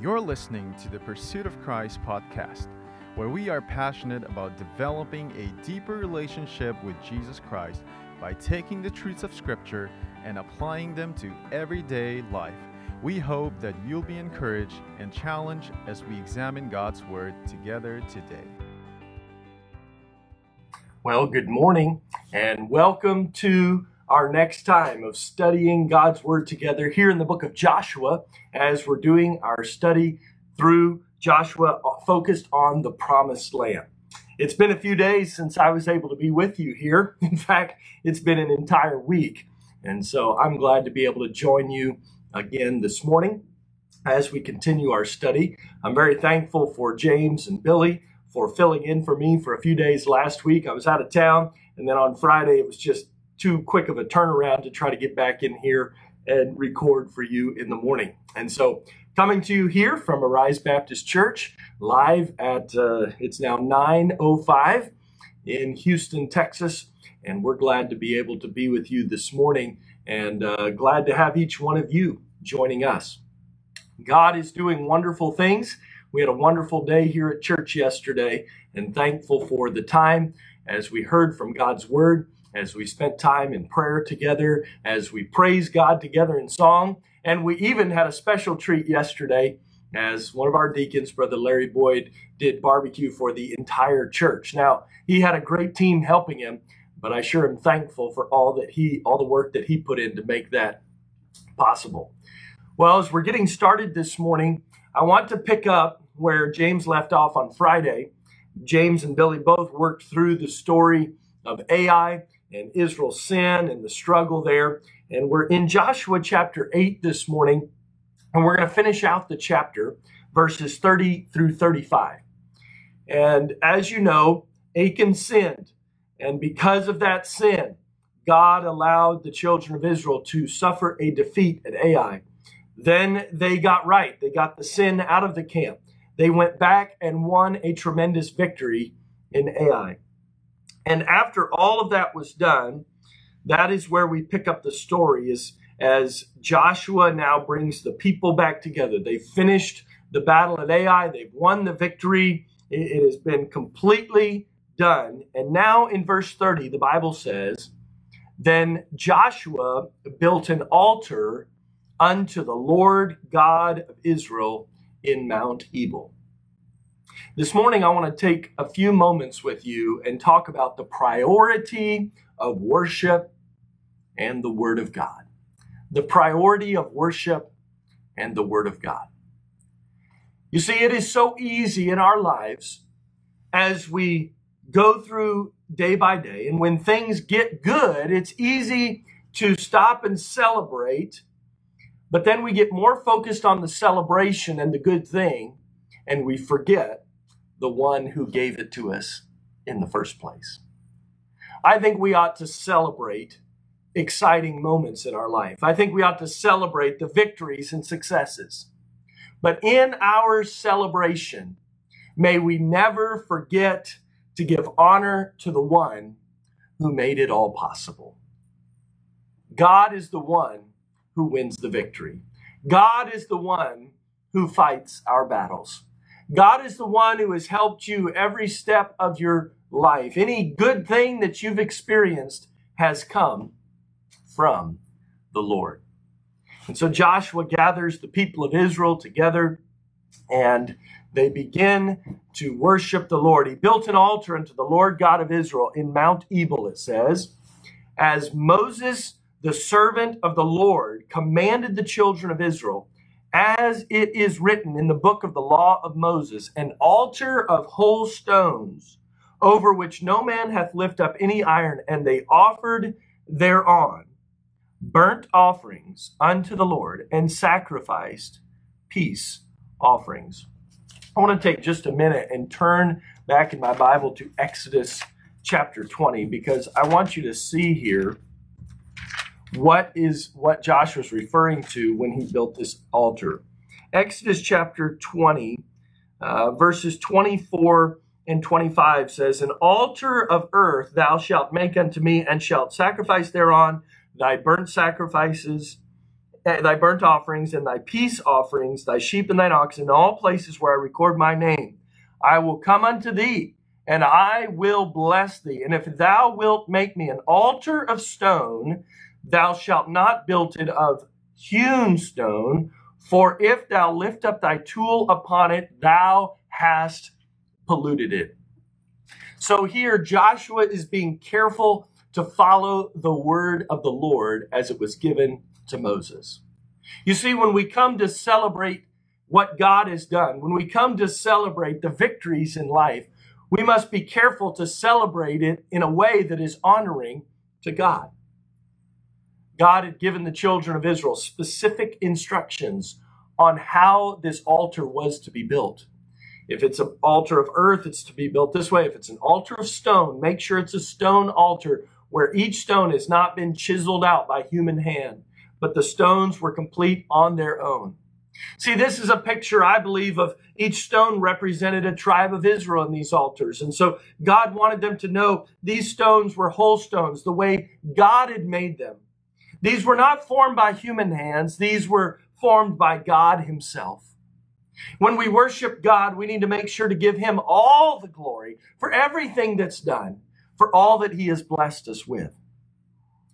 You're listening to the Pursuit of Christ podcast, where we are passionate about developing a deeper relationship with Jesus Christ by taking the truths of Scripture and applying them to everyday life. We hope that you'll be encouraged and challenged as we examine God's Word together today. Well, good morning and welcome to our next time of studying God's Word together here in the book of Joshua as we're doing our study through Joshua uh, focused on the promised land. It's been a few days since I was able to be with you here. In fact, it's been an entire week. And so I'm glad to be able to join you again this morning as we continue our study. I'm very thankful for James and Billy for filling in for me for a few days last week. I was out of town, and then on Friday it was just too quick of a turnaround to try to get back in here and record for you in the morning. And so, coming to you here from Arise Baptist Church, live at uh, it's now 9:05 in Houston, Texas, and we're glad to be able to be with you this morning, and uh, glad to have each one of you joining us. God is doing wonderful things. We had a wonderful day here at church yesterday, and thankful for the time as we heard from God's word as we spent time in prayer together, as we praised God together in song. And we even had a special treat yesterday as one of our deacons, Brother Larry Boyd, did barbecue for the entire church. Now, he had a great team helping him, but I sure am thankful for all that he, all the work that he put in to make that possible. Well, as we're getting started this morning, I want to pick up where James left off on Friday. James and Billy both worked through the story of Ai and Israel's sin and the struggle there. And we're in Joshua chapter 8 this morning, and we're going to finish out the chapter, verses 30 through 35. And as you know, Achan sinned. And because of that sin, God allowed the children of Israel to suffer a defeat at Ai. Then they got right. They got the sin out of the camp. They went back and won a tremendous victory in Ai. And after all of that was done, that is where we pick up the story is as Joshua now brings the people back together. They've finished the battle at Ai, they've won the victory. It has been completely done. And now in verse 30, the Bible says, Then Joshua built an altar unto the Lord God of Israel in Mount Ebal. This morning, I want to take a few moments with you and talk about the priority of worship and the Word of God. The priority of worship and the Word of God. You see, it is so easy in our lives as we go through day by day, and when things get good, it's easy to stop and celebrate, but then we get more focused on the celebration and the good thing, and we forget the one who gave it to us in the first place. I think we ought to celebrate exciting moments in our life. I think we ought to celebrate the victories and successes. But in our celebration, may we never forget to give honor to the one who made it all possible. God is the one who wins the victory. God is the one who fights our battles. God is the one who has helped you every step of your life. Any good thing that you've experienced has come from the Lord. And so Joshua gathers the people of Israel together and they begin to worship the Lord. He built an altar unto the Lord God of Israel in Mount Ebal, it says, as Moses, the servant of the Lord, commanded the children of Israel as it is written in the book of the law of Moses, an altar of whole stones, over which no man hath lift up any iron, and they offered thereon burnt offerings unto the Lord, and sacrificed peace offerings. I want to take just a minute and turn back in my Bible to Exodus chapter 20, because I want you to see here what is what Joshua's referring to when he built this altar. Exodus chapter 20, uh, verses 24 and 25 says, An altar of earth thou shalt make unto me, and shalt sacrifice thereon thy burnt sacrifices eh, thy burnt offerings and thy peace offerings, thy sheep and thine oxen, in all places where I record my name. I will come unto thee, and I will bless thee. And if thou wilt make me an altar of stone, thou shalt not build it of hewn stone, for if thou lift up thy tool upon it, thou hast polluted it. So here, Joshua is being careful to follow the word of the Lord as it was given to Moses. You see, when we come to celebrate what God has done, when we come to celebrate the victories in life, we must be careful to celebrate it in a way that is honoring to God. God had given the children of Israel specific instructions on how this altar was to be built. If it's an altar of earth, it's to be built this way. If it's an altar of stone, make sure it's a stone altar where each stone has not been chiseled out by human hand, but the stones were complete on their own. See, this is a picture, I believe, of each stone represented a tribe of Israel in these altars. And so God wanted them to know these stones were whole stones, the way God had made them. These were not formed by human hands, these were formed by God Himself. When we worship God, we need to make sure to give Him all the glory for everything that's done, for all that He has blessed us with.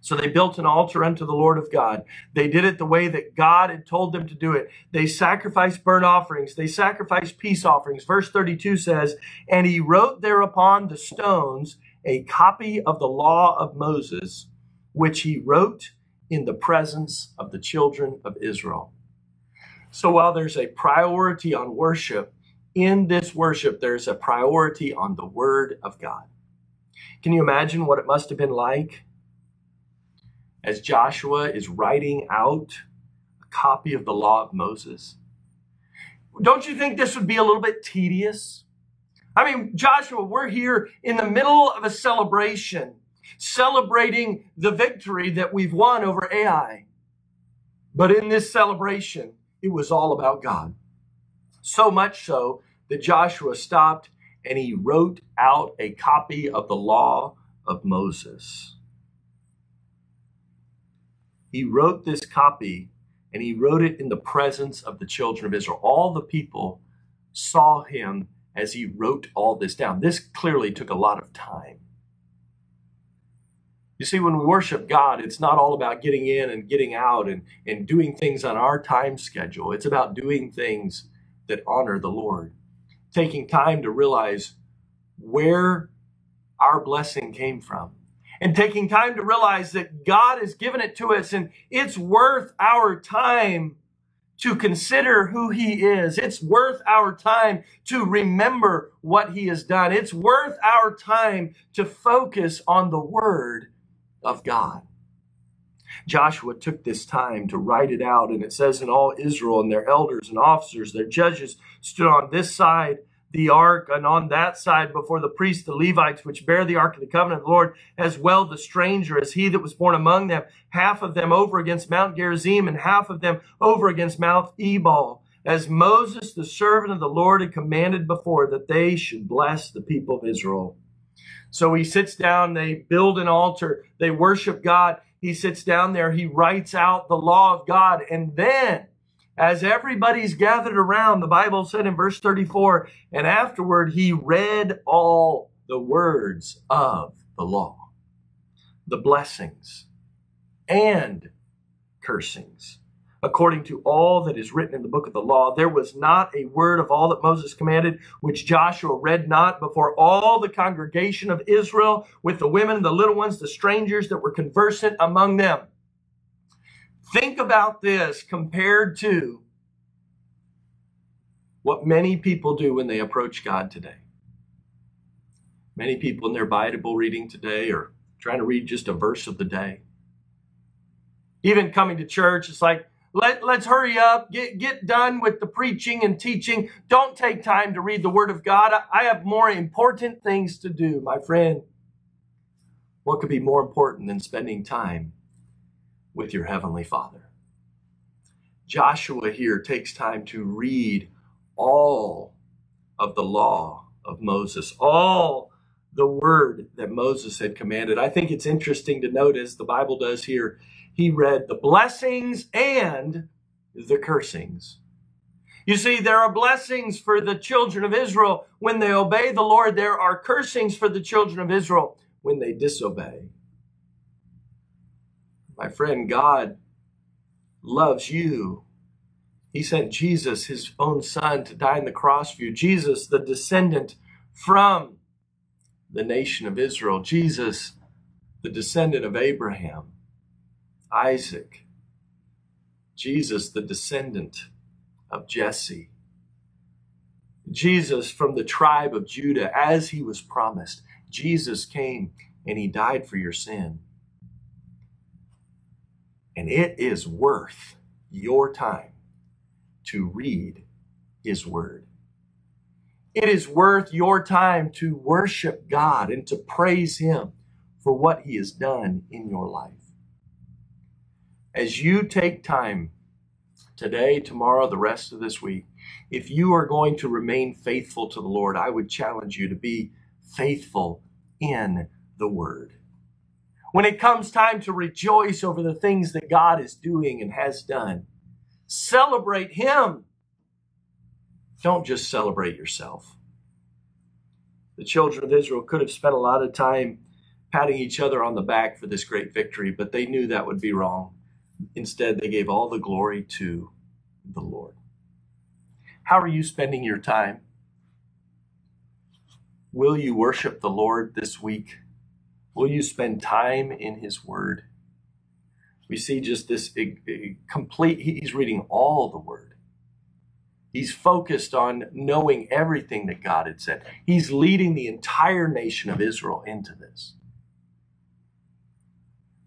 So they built an altar unto the Lord of God. They did it the way that God had told them to do it. They sacrificed burnt offerings. They sacrificed peace offerings. Verse 32 says, And he wrote thereupon the stones a copy of the law of Moses, which he wrote in the presence of the children of Israel. So while there's a priority on worship, in this worship, there's a priority on the Word of God. Can you imagine what it must have been like as Joshua is writing out a copy of the law of Moses? Don't you think this would be a little bit tedious? I mean, Joshua, we're here in the middle of a celebration, celebrating the victory that we've won over Ai. But in this celebration, it was all about God. So much so that Joshua stopped and he wrote out a copy of the law of Moses. He wrote this copy and he wrote it in the presence of the children of Israel. All the people saw him as he wrote all this down. This clearly took a lot of time. You see, when we worship God, it's not all about getting in and getting out and, and doing things on our time schedule. It's about doing things that honor the Lord. Taking time to realize where our blessing came from. And taking time to realize that God has given it to us and it's worth our time to consider who He is. It's worth our time to remember what He has done. It's worth our time to focus on the Word of God. Joshua took this time to write it out, and it says, in all Israel and their elders and officers, their judges stood on this side the ark, and on that side before the priests, the Levites, which bear the ark of the covenant of the Lord, as well the stranger as he that was born among them, half of them over against Mount Gerizim, and half of them over against Mount Ebal, as Moses, the servant of the Lord, had commanded before, that they should bless the people of Israel. So he sits down, they build an altar, they worship God. He sits down there, he writes out the law of God. And then, as everybody's gathered around, the Bible said in verse 34, and afterward he read all the words of the law, the blessings and cursings according to all that is written in the book of the law. There was not a word of all that Moses commanded, which Joshua read not before all the congregation of Israel, with the women, the little ones, the strangers that were conversant among them. Think about this compared to what many people do when they approach God today. Many people in their Bible reading today are trying to read just a verse of the day. Even coming to church, it's like, let, let's hurry up, get, get done with the preaching and teaching. Don't take time to read the Word of God. I, have more important things to do, my friend. What could be more important than spending time with your Heavenly Father? Joshua here takes time to read all of the law of Moses, all the word that Moses had commanded. I think it's interesting to notice the Bible does here he read the blessings and the cursings. You see, there are blessings for the children of Israel when they obey the Lord. There are cursings for the children of Israel when they disobey. My friend, God loves you. He sent Jesus, his own son, to die on the cross for you. Jesus, the descendant from the nation of Israel. Jesus, the descendant of Abraham, Isaac. Jesus, the descendant of Jesse. Jesus from the tribe of Judah, as he was promised. Jesus came and he died for your sin. And it is worth your time to read his word. It is worth your time to worship God and to praise him for what he has done in your life. As you take time today, tomorrow, the rest of this week, if you are going to remain faithful to the Lord, I would challenge you to be faithful in the Word. When it comes time to rejoice over the things that God is doing and has done, celebrate Him. Don't just celebrate yourself. The children of Israel could have spent a lot of time patting each other on the back for this great victory, but they knew that would be wrong. Instead, they gave all the glory to the Lord. How are you spending your time? Will you worship the Lord this week? Will you spend time in His Word? We see just this complete, he's reading all the Word. He's focused on knowing everything that God had said. He's leading the entire nation of Israel into this.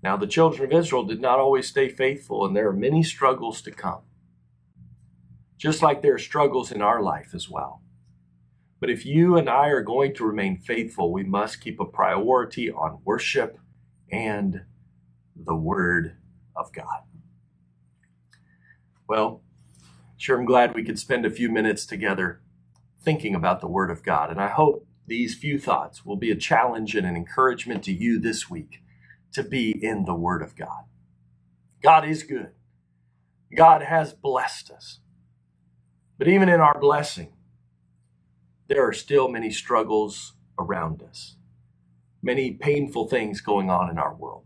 Now, the children of Israel did not always stay faithful, and there are many struggles to come, just like there are struggles in our life as well. But if you and I are going to remain faithful, we must keep a priority on worship and the Word of God. Well, sure, I'm glad we could spend a few minutes together thinking about the Word of God. And I hope these few thoughts will be a challenge and an encouragement to you this week to be in the Word of God. God is good. God has blessed us. But even in our blessing, there are still many struggles around us, many painful things going on in our world.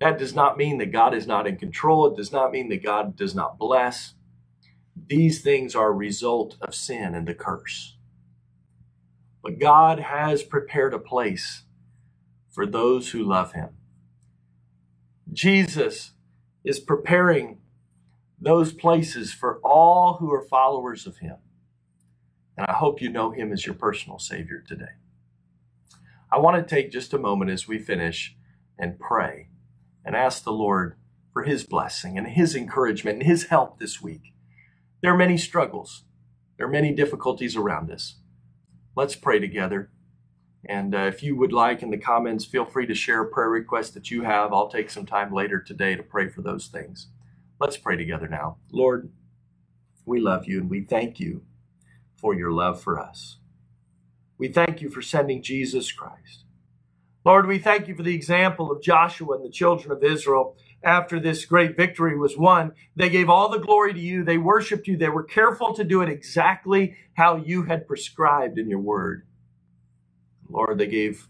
That does not mean that God is not in control. It does not mean that God does not bless. These things are a result of sin and the curse. But God has prepared a place for those who love him. Jesus is preparing those places for all who are followers of him. And I hope you know him as your personal Savior today. I want to take just a moment as we finish and pray and ask the Lord for his blessing and his encouragement and his help this week. There are many struggles, there are many difficulties around us. Let's pray together. And uh, if you would like in the comments, feel free to share prayer request that you have. I'll take some time later today to pray for those things. Let's pray together now. Lord, we love you and we thank you for your love for us. We thank you for sending Jesus Christ. Lord, we thank you for the example of Joshua and the children of Israel. After this great victory was won, they gave all the glory to you. They worshiped you. They were careful to do it exactly how you had prescribed in your word. Lord, they gave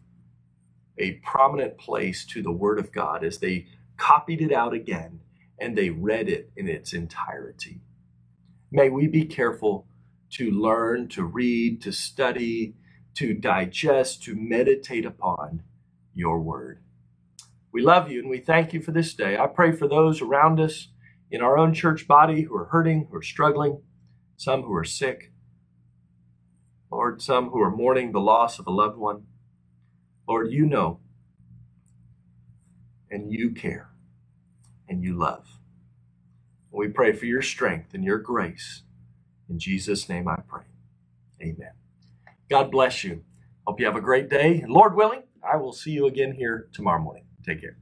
a prominent place to the Word of God as they copied it out again and they read it in its entirety. May we be careful to learn, to read, to study, to digest, to meditate upon your Word. We love you and we thank you for this day. I pray for those around us in our own church body who are hurting, who are struggling, some who are sick. Lord, some who are mourning the loss of a loved one. Lord, you know, and you care, and you love. We pray for your strength and your grace. In Jesus' name I pray. Amen. God bless you. Hope you have a great day. Lord willing, I will see you again here tomorrow morning. Take care.